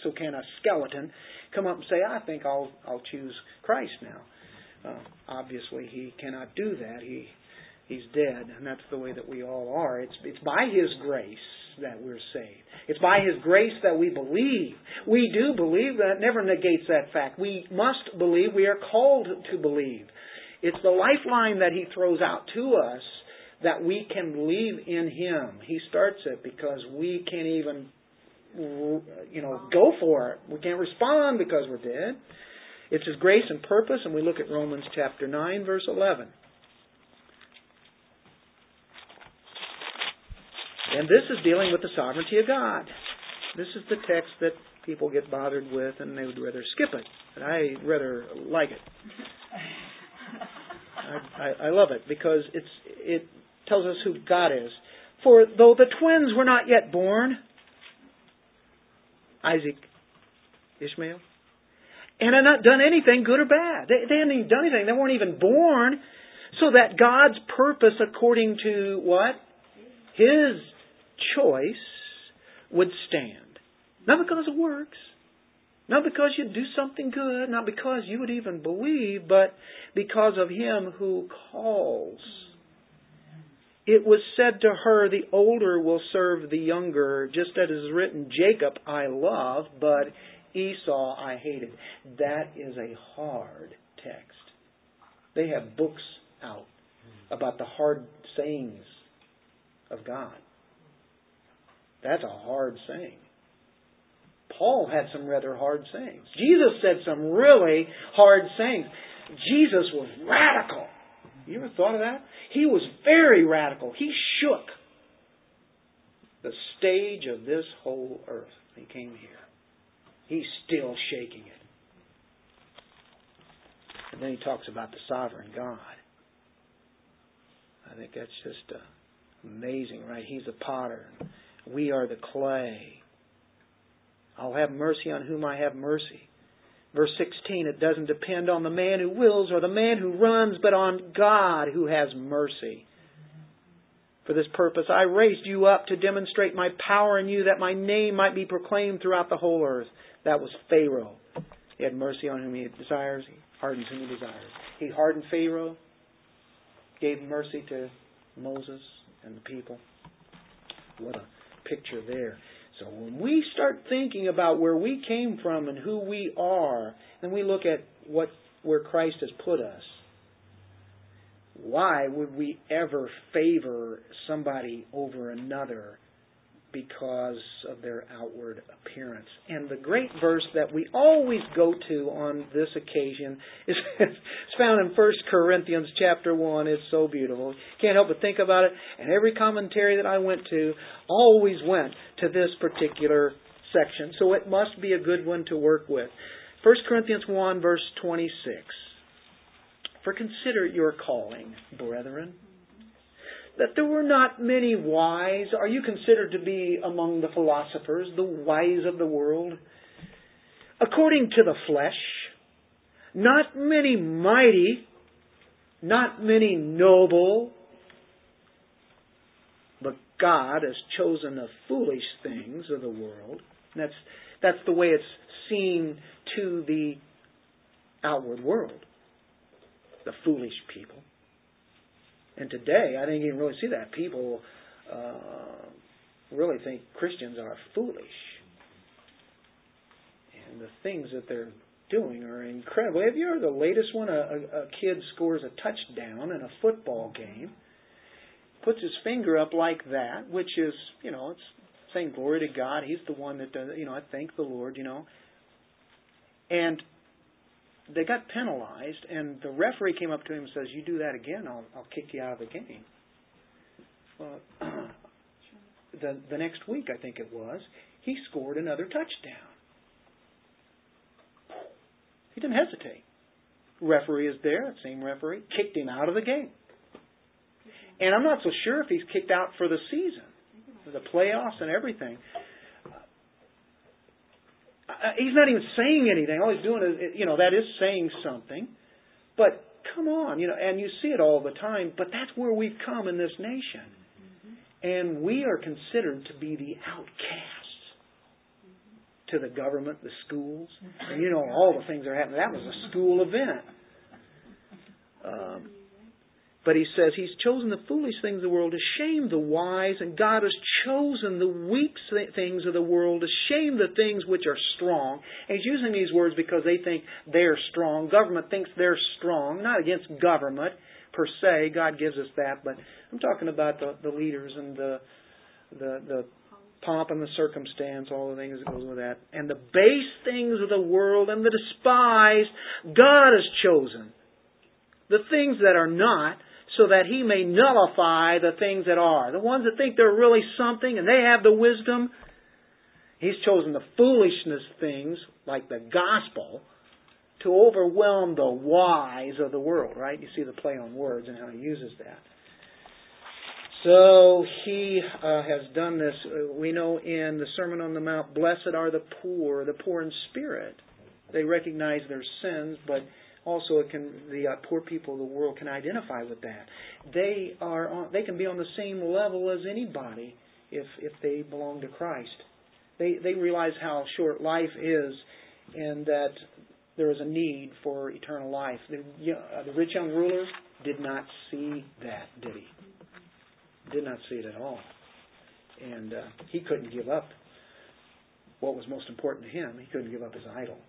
so can a skeleton come up and say, I think I'll I'll choose Christ now? Uh, obviously, he cannot do that. He he's dead, and that's the way that we all are. It's it's by His grace that we're saved. It's by His grace that we believe. We do believe. That never negates that fact. We must believe. We are called to believe. It's the lifeline that He throws out to us that we can believe in Him. He starts it because we can't even, you know, go for it. We can't respond because we're dead. It's His grace and purpose, and we look at Romans chapter 9, verse 11. And this is dealing with the sovereignty of God. This is the text that people get bothered with and they would rather skip it. But I rather like it. I, I, I love it because it's it tells us who God is. For though the twins were not yet born, Isaac, Ishmael, and had not done anything good or bad. They, they hadn't even done anything. They weren't even born. So that God's purpose according to what? His choice would stand. Not because it works, not because you do something good, not because you would even believe, but because of Him who calls. It was said to her, The older will serve the younger, just as it is written, Jacob I love, but Esau I hated. That is a hard text. They have books out about the hard sayings of God. That's a hard saying. Paul had some rather hard sayings. Jesus said some really hard sayings. Jesus was radical. You ever thought of that? He was very radical. He shook the stage of this whole earth. He came here. He's still shaking it. And then he talks about the sovereign God. I think that's just uh, amazing, right? He's a potter. We are the clay. I'll have mercy on whom I have mercy. Verse 16, it doesn't depend on the man who wills or the man who runs, but on God who has mercy. For this purpose, I raised you up to demonstrate my power in you, that my name might be proclaimed throughout the whole earth. That was Pharaoh. He had mercy on whom he desires, he hardens whom he desires. He hardened Pharaoh, gave mercy to Moses and the people. What a picture there. So when we start thinking about where we came from and who we are, and we look at what where Christ has put us, why would we ever favor somebody over another because of their outward appearance. And the great verse that we always go to on this occasion is found in 1 Corinthians chapter 1. It's so beautiful. Can't help but think about it. And every commentary that I went to always went to this particular section. So it must be a good one to work with. 1 Corinthians 1 verse 26. For consider your calling, brethren that there were not many wise. Are you considered to be among the philosophers, the wise of the world? According to the flesh, not many mighty, not many noble, but God has chosen the foolish things of the world. That's, that's the way it's seen to the outward world, the foolish people. And today, I you can really see that people uh, really think Christians are foolish. And the things that they're doing are incredible. Have you heard the latest one? A, a, a kid scores a touchdown in a football game, puts his finger up like that, which is, you know, it's saying glory to God. He's the one that does, you know, I thank the Lord, you know. And they got penalized, and the referee came up to him and says, "You do that again, I'll, I'll kick you out of the game." Well, the the next week, I think it was, he scored another touchdown. He didn't hesitate. Referee is there, same referee, kicked him out of the game. And I'm not so sure if he's kicked out for the season, the playoffs and everything. Uh, he's not even saying anything. All he's doing is, you know, that is saying something. But come on, you know, and you see it all the time. But that's where we've come in this nation, and we are considered to be the outcasts to the government, the schools, and you know all the things that are happening. That was a school event. Um, but he says he's chosen the foolish things of the world to shame the wise, and God has chosen the weak things of the world to shame the things which are strong. And he's using these words because they think they're strong. Government thinks they're strong, not against government per se. God gives us that, but I'm talking about the, the leaders and the the the pomp and the circumstance, all the things that goes with that. And the base things of the world and the despised, God has chosen. The things that are not, so that he may nullify the things that are. The ones that think they're really something and they have the wisdom, he's chosen the foolishness things, like the gospel, to overwhelm the wise of the world, right? You see the play on words and how he uses that. So he uh, has done this. Uh, we know in the Sermon on the Mount, blessed are the poor, the poor in spirit. They recognize their sins, but also can, the uh, poor people of the world can identify with that. They are on, they can be on the same level as anybody if if they belong to Christ. They they realize how short life is, and that there is a need for eternal life. The, uh, the rich young ruler did not see that, did he? Did not see it at all. And uh, he couldn't give up what was most important to him. He couldn't give up his idol.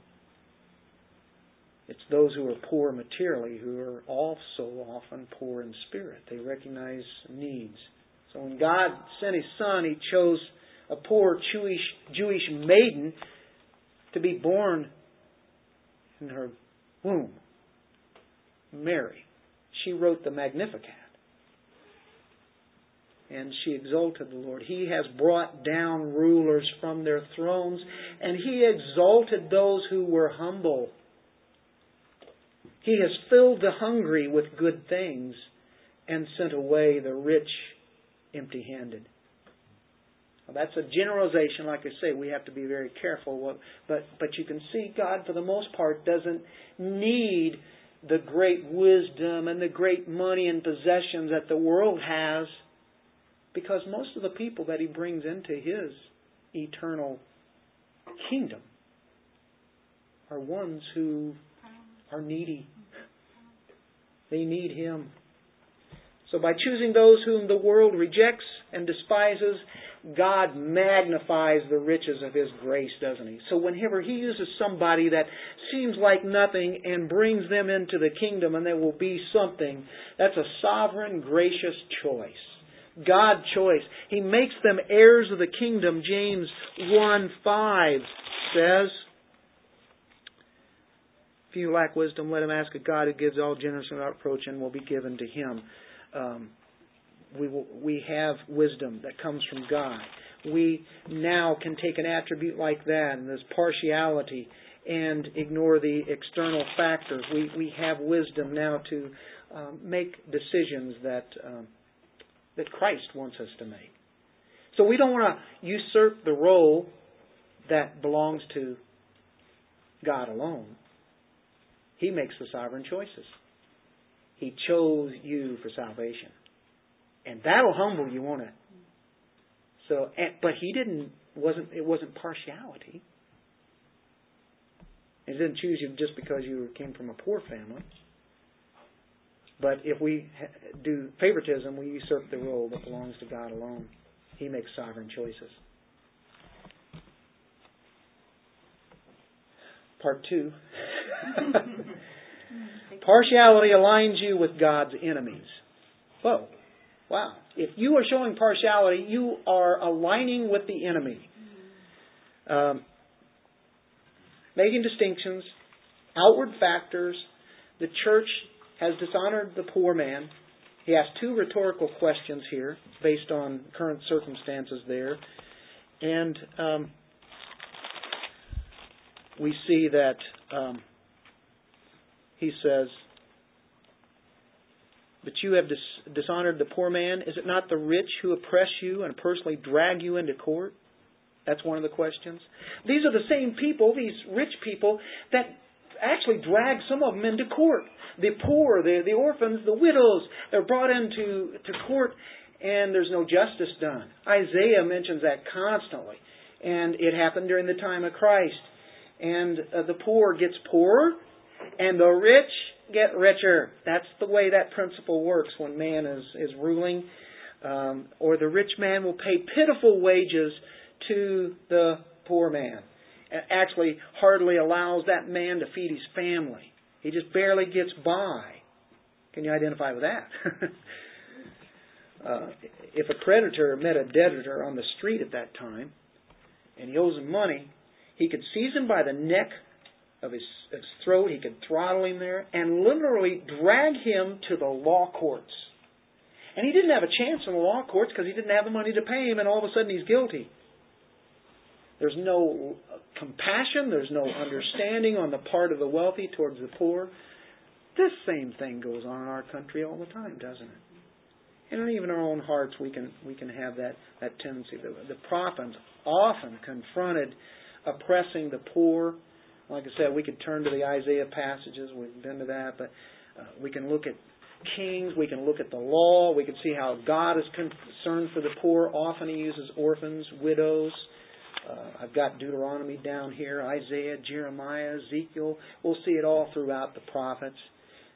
It's those who are poor materially who are also often poor in spirit. They recognize needs. So when God sent His Son, He chose a poor Jewish, Jewish maiden to be born in her womb. Mary. She wrote the Magnificat and she exalted the Lord. He has brought down rulers from their thrones, and he exalted those who were humble. He has filled the hungry with good things and sent away the rich empty handed. that's a generalization, like I say, we have to be very careful. What, but, but you can see God, for the most part, doesn't need the great wisdom and the great money and possessions that the world has because most of the people that he brings into his eternal kingdom are ones who are needy. They need him. So by choosing those whom the world rejects and despises, God magnifies the riches of His grace, doesn't He? So whenever He uses somebody that seems like nothing and brings them into the kingdom and there will be something, that's a sovereign, gracious choice. God choice. He makes them heirs of the kingdom. James 1 5 says, If you lack wisdom, let him ask of God who gives all generous without reproach and will be given to him. Um, we, will, we have wisdom that comes from God. We now can take an attribute like that and this partiality and ignore the external factors. We, we have wisdom now to um, make decisions that. Um, that Christ wants us to make. So we don't want to usurp the role that belongs to God alone. He makes the sovereign choices. He chose you for salvation. And that'll humble you, won't it? So, but he didn't. wasn't It wasn't partiality. He didn't choose you just because you came from a poor family. But if we do favoritism, we usurp the role that belongs to God alone. He makes sovereign choices. Part two. Partiality aligns you with God's enemies. Whoa. Wow. If you are showing partiality, you are aligning with the enemy. Um, making distinctions, outward factors. The church has dishonored the poor man. He asks two rhetorical questions here based on current circumstances there. And um, we see that um, he says, But you have dis- dishonored the poor man. Is it not the rich who oppress you and personally drag you into court? That's one of the questions. These are the same people, these rich people, that actually drag some of them into court. The poor, the, the orphans, the widows, they're brought into to court and there's no justice done. Isaiah mentions that constantly. And it happened during the time of Christ and uh, the poor gets poorer, and the rich get richer. That's the way that principle works when man is, is ruling. Um, or the rich man will pay pitiful wages to the poor man. Actually, hardly allows that man to feed his family. He just barely gets by. Can you identify with that? uh, if a creditor met a debtor on the street at that time, and he owes him money, he could seize him by the neck of his, his throat, he could throttle him there, and literally drag him to the law courts. And he didn't have a chance in the law courts because he didn't have the money to pay him, and all of a sudden he's guilty. There's no compassion, there's no understanding on the part of the wealthy towards the poor. This same thing goes on in our country all the time, doesn't it? And even our own hearts, we can we can have that that tendency. The, the prophets often confronted oppressing the poor. Like I said, we could turn to the Isaiah passages. We've been to that, but uh, we can look at kings. We can look at the law. We can see how God is concerned for the poor. Often He uses orphans, widows. Uh, I've got Deuteronomy down here, Isaiah, Jeremiah, Ezekiel. We'll see it all throughout the prophets.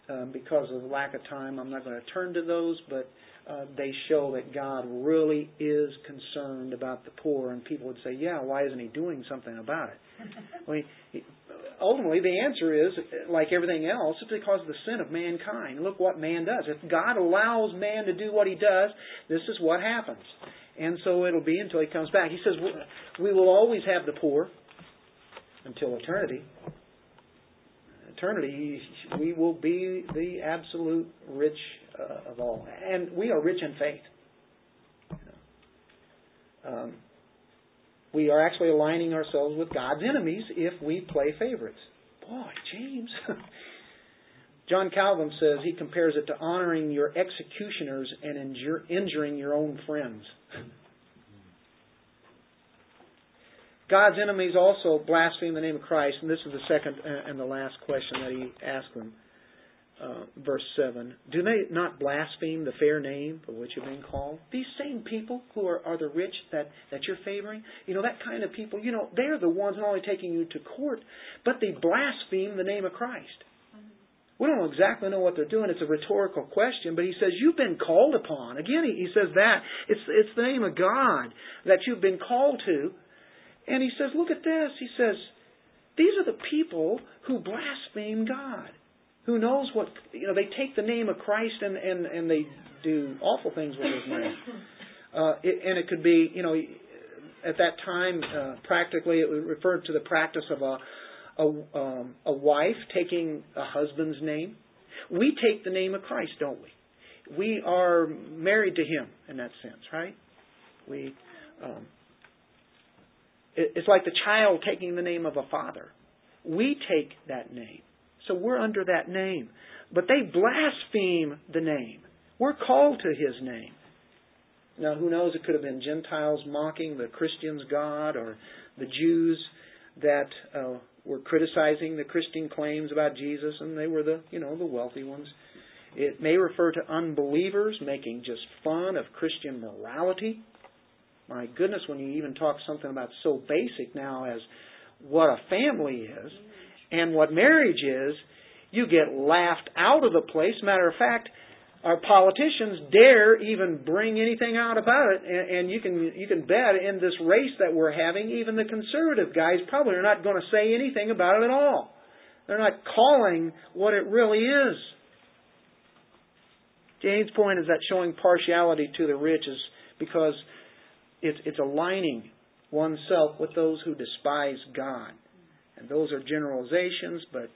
Um, because of the lack of time, I'm not going to turn to those, but uh, they show that God really is concerned about the poor, and people would say, "Yeah, why isn't He doing something about it?" I mean, ultimately, the answer is, like everything else, it's because of the sin of mankind. Look what man does. If God allows man to do what He does, this is what happens, and so it'll be until He comes back. He says, "We will always have the poor until eternity." Eternity, we will be the absolute rich of all. And we are rich in faith. Um, we are actually aligning ourselves with God's enemies if we play favorites. Boy, James. John Calvin says he compares it to honoring your executioners and injure, injuring your own friends. God's enemies also blaspheme the name of Christ, and this is the second and the last question that he asked them uh, verse 7. Do they not blaspheme the fair name for which you've been called? These same people who are, are the rich that, that you're favoring, you know, that kind of people, you know, they're the ones not only taking you to court, but they blaspheme the name of Christ. We don't exactly know what they're doing. It's a rhetorical question, but he says, You've been called upon. Again, he says that. It's, it's the name of God that you've been called to. And he says, Look at this. He says, These are the people who blaspheme God who knows what you know they take the name of Christ and and and they do awful things with his name. Uh, it, and it could be you know at that time uh, practically it referred to the practice of a a, um, a wife taking a husband's name. We take the name of Christ, don't we? We are married to Him in that sense, right? We. Um, it, it's like the child taking the name of a father. We take that name. So we're under that name. But they blaspheme the name. We're called to his name. Now, who knows? It could have been Gentiles mocking the Christians' God or the Jews that uh, were criticizing the Christian claims about Jesus, and they were the, you know, the wealthy ones. It may refer to unbelievers making just fun of Christian morality. My goodness, when you even talk something about so basic now as what a family is, and what marriage is, you get laughed out of the place. Matter of fact, our politicians dare even bring anything out about it, and, and you can you can bet in this race that we're having, even the conservative guys probably are not going to say anything about it at all. They're not calling what it really is. James' point is that showing partiality to the rich is because it's, it's aligning oneself with those who despise God. And those are generalizations, but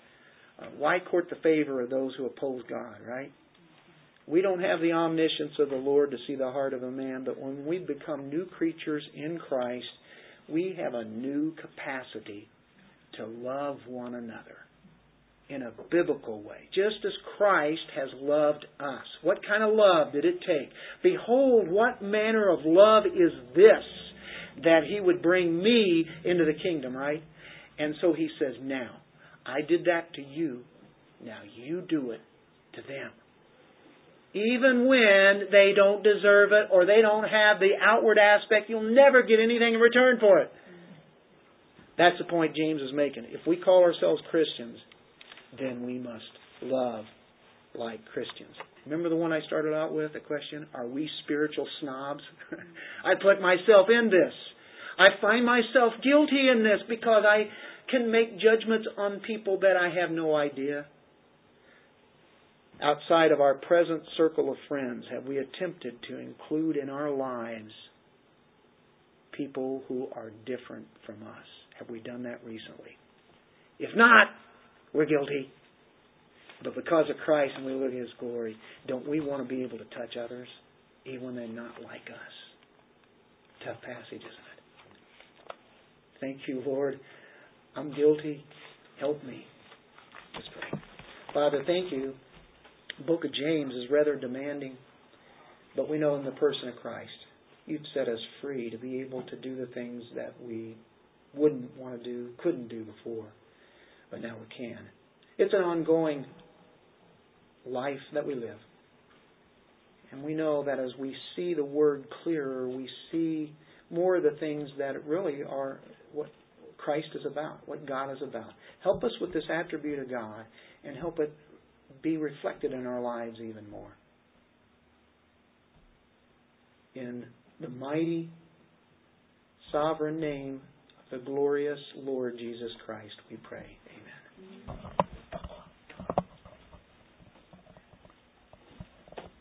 uh, why court the favor of those who oppose God, right? We don't have the omniscience of the Lord to see the heart of a man, but when we become new creatures in Christ, we have a new capacity to love one another in a biblical way, just as Christ has loved us. What kind of love did it take? Behold, what manner of love is this that he would bring me into the kingdom, right? And so he says, Now, I did that to you. Now you do it to them. Even when they don't deserve it or they don't have the outward aspect, you'll never get anything in return for it. That's the point James is making. If we call ourselves Christians, then we must love like Christians. Remember the one I started out with, the question, are we spiritual snobs? I put myself in this. I find myself guilty in this because I can make judgments on people that I have no idea. Outside of our present circle of friends, have we attempted to include in our lives people who are different from us? Have we done that recently? If not, we're guilty. But because of Christ and we look at His glory, don't we want to be able to touch others, even when they're not like us? Tough passage, isn't it? Thank you, Lord. I'm guilty. Help me. Let's pray. Father, thank you. The book of James is rather demanding, but we know in the person of Christ, you've set us free to be able to do the things that we wouldn't want to do, couldn't do before but now we can. It's an ongoing life that we live. And we know that as we see the Word clearer, we see more of the things that really are what Christ is about, what God is about. Help us with this attribute of God and help it be reflected in our lives even more. In the mighty, sovereign name of the glorious Lord Jesus Christ, we pray. Amen.